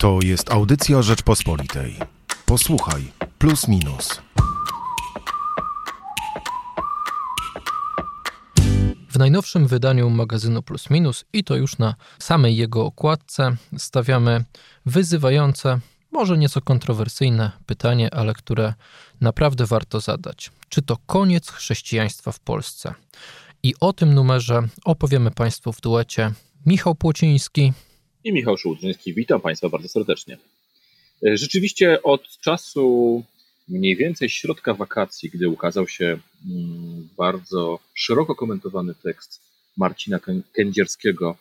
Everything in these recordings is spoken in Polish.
To jest audycja Rzeczpospolitej. Posłuchaj, plus minus. W najnowszym wydaniu magazynu Plus Minus i to już na samej jego okładce stawiamy wyzywające, może nieco kontrowersyjne pytanie, ale które naprawdę warto zadać. Czy to koniec chrześcijaństwa w Polsce? I o tym numerze opowiemy Państwu w duecie Michał Płociński i Michał Szułdrzyński. Witam Państwa bardzo serdecznie. E, rzeczywiście od czasu mniej więcej środka wakacji, gdy ukazał się mm, bardzo szeroko komentowany tekst Marcina Kędzierskiego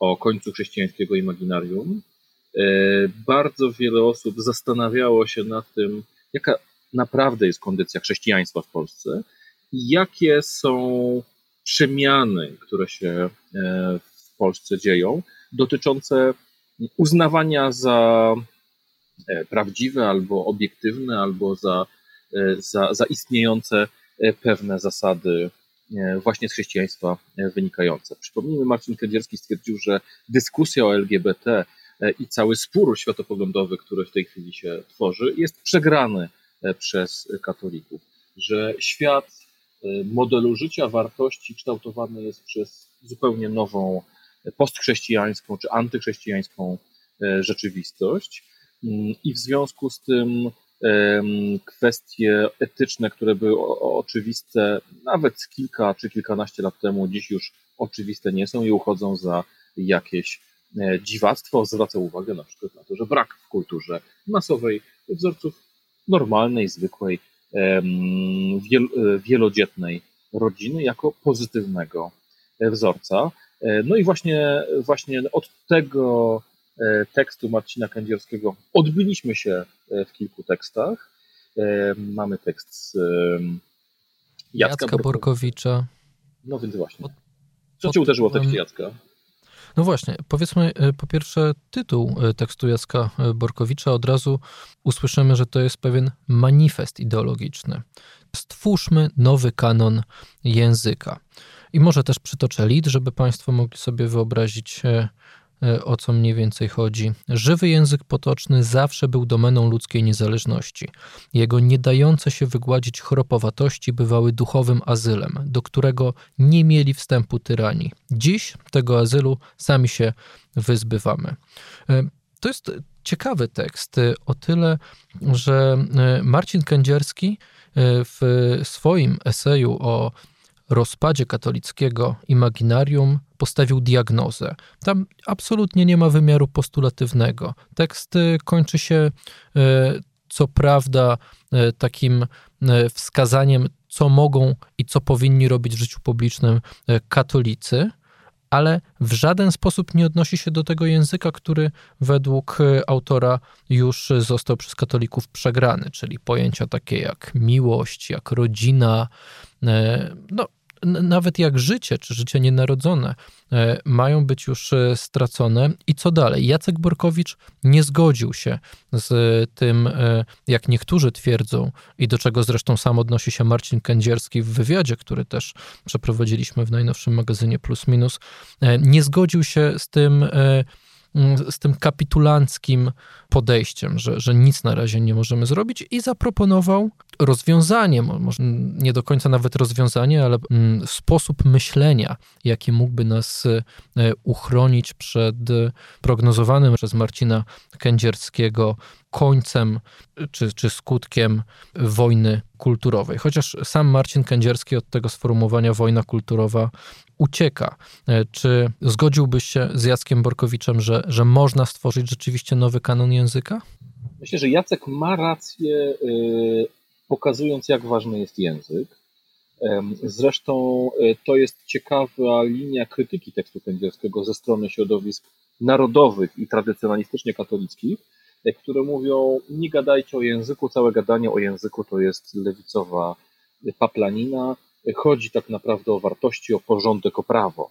o końcu chrześcijańskiego imaginarium, e, bardzo wiele osób zastanawiało się nad tym, jaka naprawdę jest kondycja chrześcijaństwa w Polsce i jakie są przemiany, które się e, Polsce dzieją, dotyczące uznawania za e, prawdziwe albo obiektywne, albo za, e, za, za istniejące pewne zasady właśnie z chrześcijaństwa wynikające. Przypomnijmy, Marcin Kędzierski stwierdził, że dyskusja o LGBT i cały spór światopoglądowy, który w tej chwili się tworzy, jest przegrany przez katolików, że świat modelu życia, wartości kształtowany jest przez zupełnie nową postchrześcijańską czy antychrześcijańską e, rzeczywistość. Mm, I w związku z tym kwestie etyczne, które były oczywiste nawet kilka czy kilkanaście lat temu, dziś już oczywiste nie są i uchodzą za jakieś e, dziwactwo. Zwraca uwagę na przykład na to, że brak w kulturze masowej wzorców normalnej, zwykłej, e, wielodzietnej rodziny jako pozytywnego wzorca. E, no i właśnie, właśnie od tego e, tekstu Marcina Kędzierskiego odbyliśmy się e, w kilku tekstach. Mamy tekst z Jacka, Jacka Borkowicza. No więc właśnie. Co cię uderzyło w tekście Jacka? No właśnie, powiedzmy po pierwsze tytuł tekstu Jacka Borkowicza. Od razu usłyszymy, że to jest pewien manifest ideologiczny. Stwórzmy nowy kanon języka. I może też przytoczę lit, żeby Państwo mogli sobie wyobrazić, e, e, o co mniej więcej chodzi. Żywy język potoczny zawsze był domeną ludzkiej niezależności. Jego nie dające się wygładzić chropowatości bywały duchowym azylem, do którego nie mieli wstępu tyrani. Dziś tego azylu sami się wyzbywamy. E, to jest ciekawy tekst o tyle, że Marcin Kędzierski w swoim eseju o rozpadzie katolickiego imaginarium postawił diagnozę. Tam absolutnie nie ma wymiaru postulatywnego. Tekst kończy się y, co prawda y, takim wskazaniem, co mogą i co powinni robić w życiu publicznym katolicy, ale w żaden sposób nie odnosi się do tego języka, który według autora już został przez katolików przegrany, czyli pojęcia takie jak miłość, jak rodzina, no, nawet jak życie czy życie nienarodzone e, mają być już e, stracone. I co dalej? Jacek Borkowicz nie zgodził się z tym, e, jak niektórzy twierdzą, i do czego zresztą sam odnosi się Marcin Kędzierski w wywiadzie, który też przeprowadziliśmy w najnowszym magazynie Plus Minus. Nie zgodził się z tym z tym kapitulanckim podejściem, że, że nic na razie nie możemy zrobić i zaproponował rozwiązanie, może nie do końca nawet rozwiązanie, ale mm, sposób myślenia, jaki mógłby nas e, uchronić przed prognozowanym przez Marcina Kędzierskiego końcem czy, czy skutkiem wojny kulturowej. Chociaż sam Marcin Kędzierski od tego sformułowania wojna kulturowa ucieka. E, czy zgodziłbyś się z Jackiem Borkowiczem, że, że można stworzyć rzeczywiście nowy kanon języka? Myślę, że Jacek ma rację, y, pokazując, jak ważny jest język. Zresztą y, to jest ciekawa linia krytyki tekstu kędzierskiego ze strony środowisk narodowych i tradycjonalistycznie katolickich, które mówią: Nie gadajcie o języku, całe gadanie o języku to jest lewicowa paplanina, chodzi tak naprawdę o wartości, o porządek, o prawo.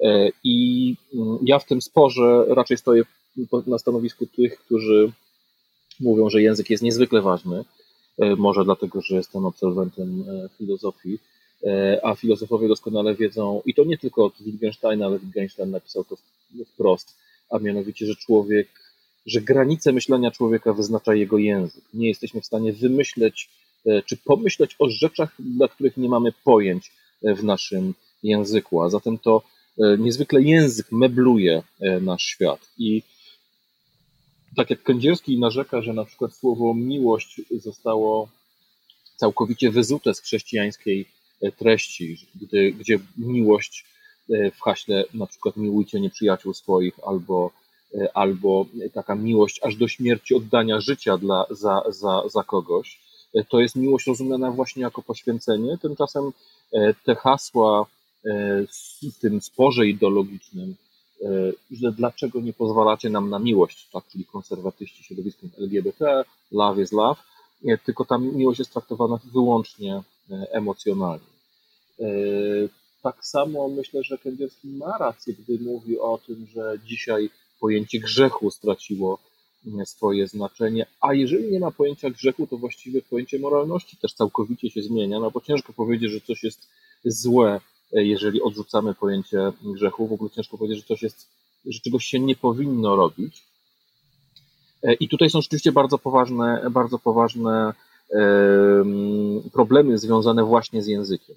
E, I mm, ja w tym sporze raczej stoję na stanowisku tych, którzy mówią, że język jest niezwykle ważny. E, może dlatego, że jestem absolwentem e, filozofii, a filozofowie doskonale wiedzą, i to nie tylko od Wittgensteina, ale Wittgenstein napisał to wprost, a mianowicie, że człowiek że granice myślenia człowieka wyznacza jego język. Nie jesteśmy w stanie wymyśleć czy pomyśleć o rzeczach, dla których nie mamy pojęć w naszym języku. A zatem to niezwykle język mebluje nasz świat. I tak jak Kędzierski narzeka, że na przykład słowo miłość zostało całkowicie wyzute z chrześcijańskiej e, treści, gdy, gdzie miłość e, w haśle na przykład miłujcie nieprzyjaciół swoich albo, e, albo taka miłość aż do śmierci oddania życia dla, za, za, za kogoś, to jest miłość rozumiana właśnie jako poświęcenie. Tymczasem te hasła w tym sporze ideologicznym że dlaczego nie pozwalacie nam na miłość, tak, czyli konserwatyści środowiskiem LGBT, love is love, nie, tylko ta miłość jest traktowana wyłącznie emocjonalnie. Tak samo myślę, że Kędzierski ma rację, gdy mówi o tym, że dzisiaj pojęcie grzechu straciło swoje znaczenie, a jeżeli nie ma pojęcia grzechu, to właściwie pojęcie moralności też całkowicie się zmienia, no bo ciężko powiedzieć, że coś jest złe E, jeżeli odrzucamy pojęcie grzechu. W ogóle ciężko powiedzieć, że coś jest, że czegoś się nie powinno robić. E, I tutaj są rzeczywiście bardzo poważne, bardzo poważne problemy związane właśnie z językiem,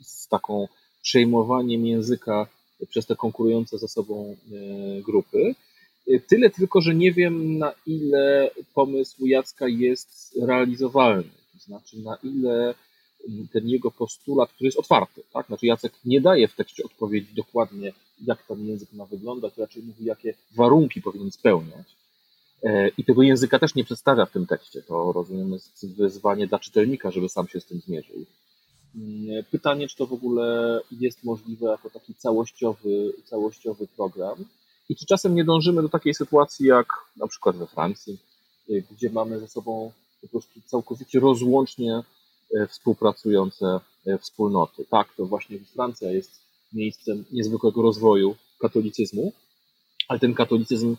z taką przejmowaniem języka przez te konkurujące ze sobą e, grupy. Tyle tylko, że nie wiem, na ile pomysł Jacka jest realizowalny. To znaczy, na ile ten jego postulat, który jest otwarty. Tak? Znaczy Jacek nie daje w tekście odpowiedzi dokładnie, jak ten język ma wyglądać, raczej mówi, jakie warunki powinien spełniać. E, I tego języka też nie przedstawia w tym tekście. To rozumiemy wyzwanie dla czytelnika, żeby sam się z tym zmierzył. Mm, pytanie, czy to w ogóle jest możliwe jako taki całościowy, całościowy program i czy czasem nie dążymy do takiej sytuacji jak na przykład we Francji, e, gdzie mamy ze sobą po prostu całkowicie rozłącznie E, współpracujące e, wspólnoty. Tak, to właśnie Francja jest miejscem niezwykłego rozwoju katolicyzmu, ale ten katolicyzm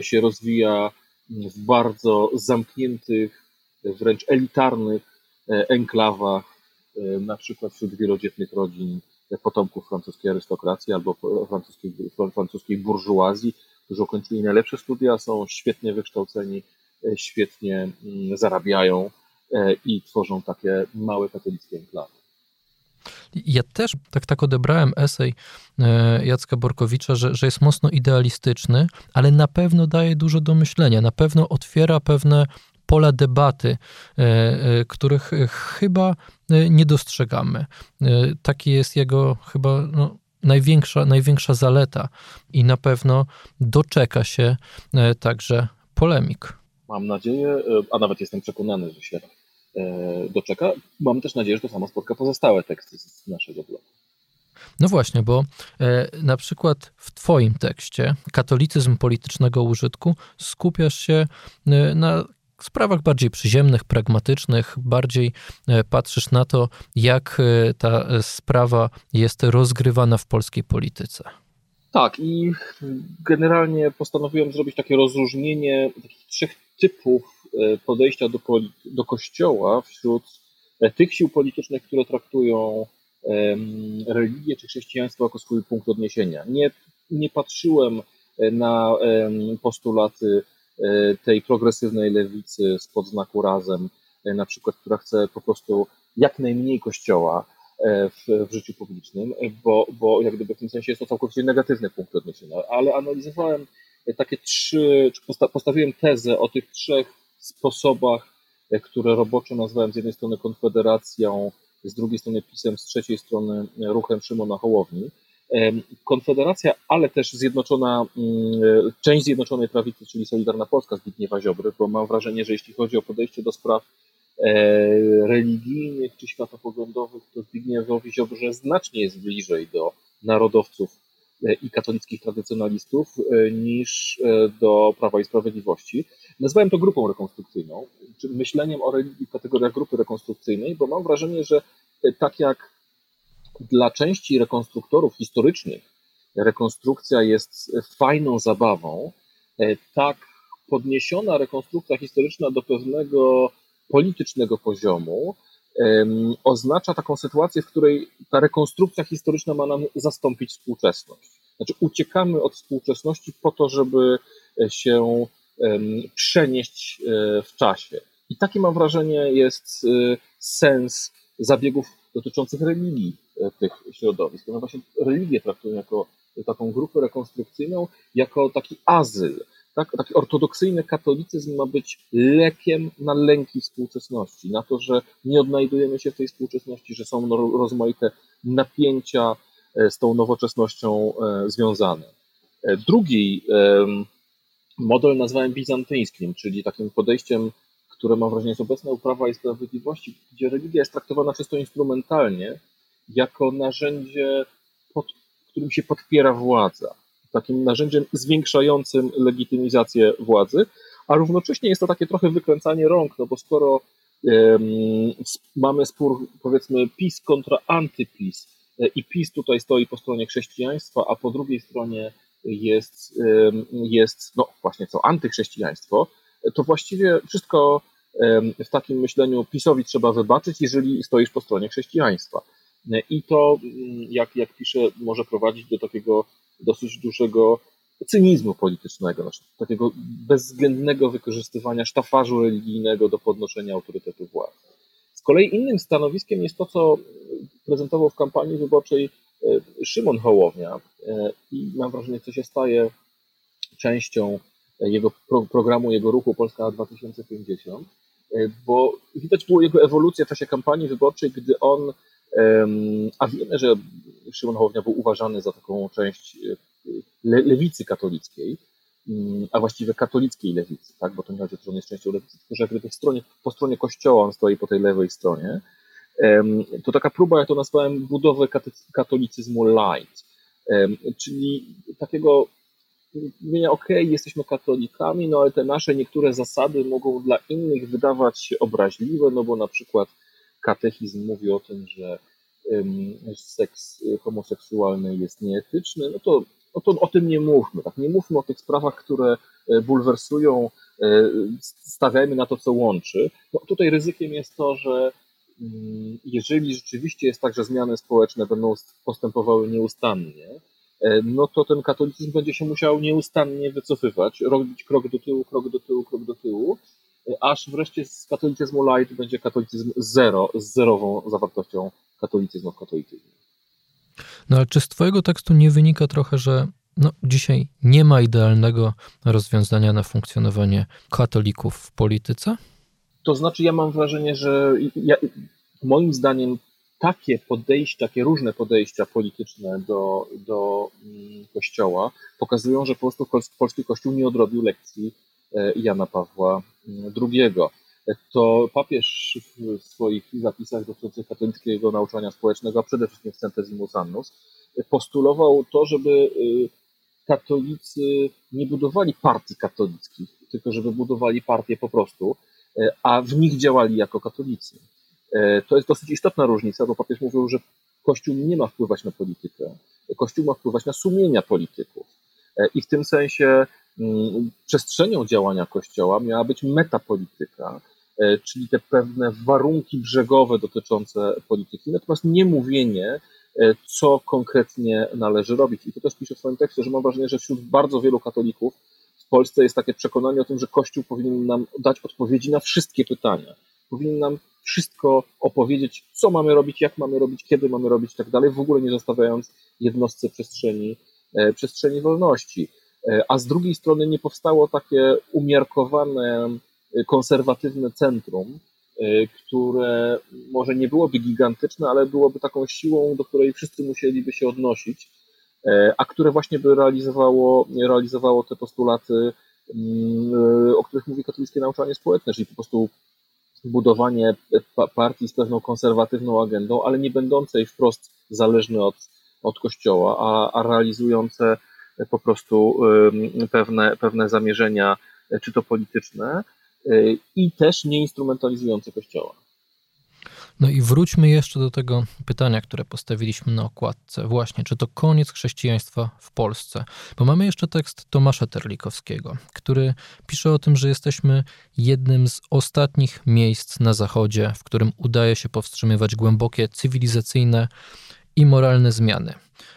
się rozwija w bardzo zamkniętych, wręcz elitarnych enklawach, na przykład wśród wielodzietnych rodzin potomków francuskiej arystokracji albo francuskiej, francuskiej burżuazji, którzy ukończyli najlepsze studia, są świetnie wykształceni, świetnie mm, zarabiają, E, i tworzą takie małe katolickie enklawy. Ja też tak, tak odebrałem esej e, Jacka Borkowicza, że, że jest mocno idealistyczny, ale na pewno daje dużo do myślenia, na pewno otwiera pewne pola debaty, e, których chyba nie dostrzegamy. Taki jest jego chyba no, największa, największa zaleta i na pewno doczeka się także polemik. Mam nadzieję, a nawet jestem przekonany, że się E, doczeka. Mam też nadzieję, że to samo spotka pozostałe teksty z naszego blogu. No właśnie, bo e, na przykład w Twoim tekście katolicyzm politycznego użytku skupiasz się e, na sprawach bardziej przyziemnych, pragmatycznych, bardziej e, patrzysz na to, jak e, ta sprawa jest rozgrywana w polskiej polityce. Tak, i generalnie postanowiłem zrobić takie rozróżnienie takich trzech typów E, podejścia do, do Kościoła wśród e, tych sił politycznych, które traktują religię czy chrześcijaństwo jako swój punkt odniesienia. Nie, nie patrzyłem e, na postulaty tej progresywnej lewicy spod znaku razem, na przykład, która chce po prostu jak najmniej kościoła w, w życiu publicznym, bo, bo jak gdyby w tym sensie jest to całkowicie negatywny punkt odniesienia, ale analizowałem takie trzy, czy postawiłem tezę o tych trzech sposobach, e, które roboczo nazwałem z jednej strony Konfederacją, z drugiej strony PiSem, z trzeciej strony e, ruchem Szymona Hołowni. E, Konfederacja, ale też zjednoczona, mm, część Zjednoczonej Prawicy, czyli Solidarna Polska Zbigniewa Ziobry, bo mam wrażenie, że jeśli chodzi o podejście do spraw religijnych czy światopoglądowych, to Zbigniewowi Ziobrze znacznie jest bliżej do narodowców E, i katolickich tradycjonalistów e, niż e, do Prawa i Sprawiedliwości. Nazwałem to grupą rekonstrukcyjną, czy myśleniem o religii w kategoriach grupy rekonstrukcyjnej, bo mam wrażenie, że tak jak dla części rekonstruktorów historycznych rekonstrukcja jest fajną zabawą, tak podniesiona rekonstrukcja historyczna do pewnego politycznego poziomu oznacza taką sytuację, w której ta rekonstrukcja historyczna ma nam zastąpić współczesność. Znaczy uciekamy od współczesności po to, żeby się przenieść w czasie. I taki mam wrażenie jest sens zabiegów dotyczących religii tych środowisk. No właśnie religię traktują jako taką grupę rekonstrukcyjną, jako taki azyl, tak? Taki ortodoksyjny katolicyzm ma być lekiem na lęki współczesności, na to, że nie odnajdujemy się w tej współczesności, że są rozmaite napięcia e, z tą nowoczesnością e, związane. E, drugi model nazwałem bizantyńskim, czyli takim podejściem, które mam wrażenie jest obecne u Prawa i Sprawiedliwości, gdzie religia jest traktowana czysto instrumentalnie, jako narzędzie, pod którym się podpiera władza takim narzędziem zwiększającym legitymizację władzy, a równocześnie jest to takie trochę wykręcanie rąk, no bo skoro um, mamy spór, powiedzmy, PiS kontra antyPiS e, i PiS tutaj stoi po stronie chrześcijaństwa, a po drugiej stronie jest, um, jest no właśnie co, antychrześcijaństwo, to właściwie wszystko w takim myśleniu PiSowi trzeba wybaczyć, jeżeli stoisz po stronie chrześcijaństwa. I to, mm, jak, jak pisze, może prowadzić do takiego dosyć dużego cynizmu politycznego, znaczy takiego bezwzględnego wykorzystywania sztafarzu religijnego do podnoszenia autorytetu władzy. Z kolei innym stanowiskiem jest to, co prezentował w kampanii wyborczej e, Szymon Hołownia e, i mam wrażenie, co się staje częścią jego programu, jego ruchu Polska 2050, e, bo widać było jego ewolucję w czasie kampanii wyborczej, gdy on a wiemy, że Szymon Hołownia był uważany za taką część e, le lewicy katolickiej, mm, a właściwie katolickiej lewicy, tak? bo to nie chodzi o to, że on jest częścią lewicy, tylko że jakby po stronie, po stronie kościoła on stoi po tej lewej stronie, to taka próba, jak to nazwałem, budowy katolicyzmu light, czyli takiego mówienia, ok, jesteśmy katolikami, no ale te nasze niektóre zasady mogą dla innych wydawać się obraźliwe, no bo na przykład katechizm mówi o tym, że seks homoseksualny jest nieetyczny, no to, no to o tym nie mówmy. Tak? Nie mówmy o tych sprawach, które e, bulwersują, e, stawiajmy na to, co łączy. No tutaj ryzykiem jest to, że mm, jeżeli rzeczywiście jest tak, że zmiany społeczne będą postępowały nieustannie, e, no to ten katolicyzm będzie się musiał nieustannie wycofywać, robić krok do tyłu, krok do tyłu, krok do tyłu, aż wreszcie z katolicyzmu light będzie katolicyzm zero, z zerową zawartością katolicyzmu w katolicyzmie. No ale czy z Twojego tekstu nie wynika trochę, że no, dzisiaj nie ma idealnego rozwiązania na funkcjonowanie katolików w polityce? To znaczy, ja mam wrażenie, że ja, moim zdaniem takie podejścia, takie różne podejścia polityczne do, do mm, Kościoła pokazują, że po prostu polski Kościół nie odrobił lekcji E, Jana Pawła II. To papież w swoich zapisach dotyczących katolickiego nauczania społecznego, a przede wszystkim w Centesimus Annus, postulował to, żeby y, katolicy nie budowali partii katolickich, tylko żeby budowali partie po prostu, e, a w nich działali jako katolicy. E, to jest dosyć istotna różnica, bo papież mówił, że Kościół nie ma wpływać na politykę. Kościół ma wpływać na sumienia polityków. I w tym sensie przestrzenią działania Kościoła miała być metapolityka, e, czyli te pewne warunki brzegowe dotyczące polityki, natomiast nie mówienie, e, co konkretnie należy robić. I to też piszę w swoim tekście, że mam wrażenie, że wśród bardzo wielu katolików w Polsce jest takie przekonanie o tym, że Kościół powinien nam dać odpowiedzi na wszystkie pytania. Powinien nam wszystko opowiedzieć, co mamy robić, jak mamy robić, kiedy mamy robić i tak dalej, w ogóle nie zostawiając jednostce przestrzeni, e, przestrzeni wolności. E, a z drugiej strony nie powstało takie umiarkowane, e, konserwatywne centrum, e, które może nie byłoby gigantyczne, ale byłoby taką siłą, do której wszyscy musieliby się odnosić, a które właśnie by realizowało, realizowało te postulaty, mm, o których mówi katolickie nauczanie społeczne, czyli po prostu budowanie partii z pewną konserwatywną agendą, ale nie będącej wprost zależne od, od Kościoła, a, a realizujące po prostu pewne, pewne zamierzenia, e, czy to polityczne, e, i też nie instrumentalizujące Kościoła. No i wróćmy jeszcze do tego pytania, które postawiliśmy na okładce. Właśnie, czy to koniec chrześcijaństwa w Polsce? Bo mamy jeszcze tekst Tomasza Terlikowskiego, który pisze o tym, że jesteśmy jednym z ostatnich miejsc na Zachodzie, w którym udaje się powstrzymywać głębokie cywilizacyjne i moralne zmiany.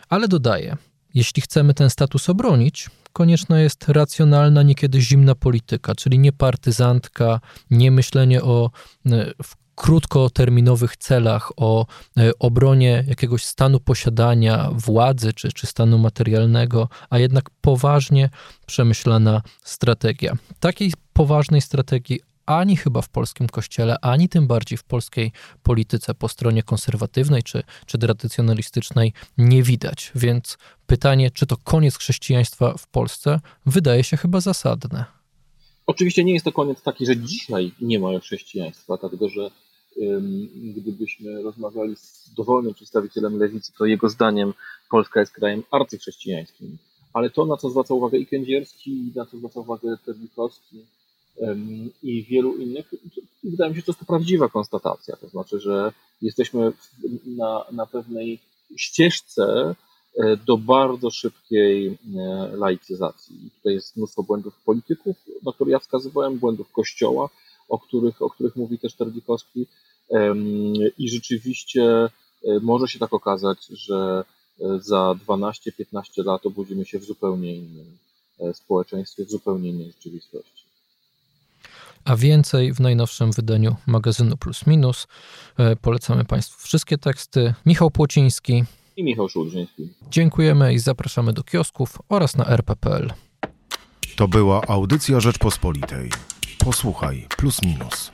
Ale dodaje, Jeśli chcemy ten status obronić, konieczna jest racjonalna, niekiedy zimna polityka, czyli nie partyzantka, nie myślenie o e, krótkoterminowych celach, o e, obronie jakiegoś stanu posiadania władzy czy, czy stanu materialnego, a jednak poważnie przemyślana strategia. Takiej poważnej strategii ani chyba w polskim kościele, ani tym bardziej w polskiej polityce po stronie konserwatywnej czy, czy tradycjonalistycznej nie widać. Więc pytanie, czy to koniec chrześcijaństwa w Polsce, wydaje się chyba zasadne. Oczywiście nie jest to koniec taki, że dzisiaj nie ma chrześcijaństwa, dlatego że gdybyśmy rozmawiali z dowolnym przedstawicielem lewicy, to jego zdaniem Polska jest krajem arcychrześcijańskim. Ale to, na co zwraca uwagę i Kędzierski, na co zwraca uwagę Terlikowski i wielu innych, wydaje mi się, że to jest to prawdziwa konstatacja. To znaczy, że jesteśmy na, na pewnej ścieżce e, do bardzo szybkiej e, laicyzacji. Tutaj jest mnóstwo błędów polityków, na które ja wskazywałem, błędów kościoła, o których, o których mówi też Terlikowski. I rzeczywiście e, może się tak okazać, że za 12-15 lat obudzimy się w zupełnie innym społeczeństwie, w zupełnie innej rzeczywistości. A więcej w najnowszym wydaniu magazynu Plus Minus. Polecamy Państwu wszystkie teksty. Michał Płociński i Michał Szulżyński. Dziękujemy i zapraszamy do kiosków oraz na rp.pl. To była audycja Rzeczpospolitej. Posłuchaj, plus minus.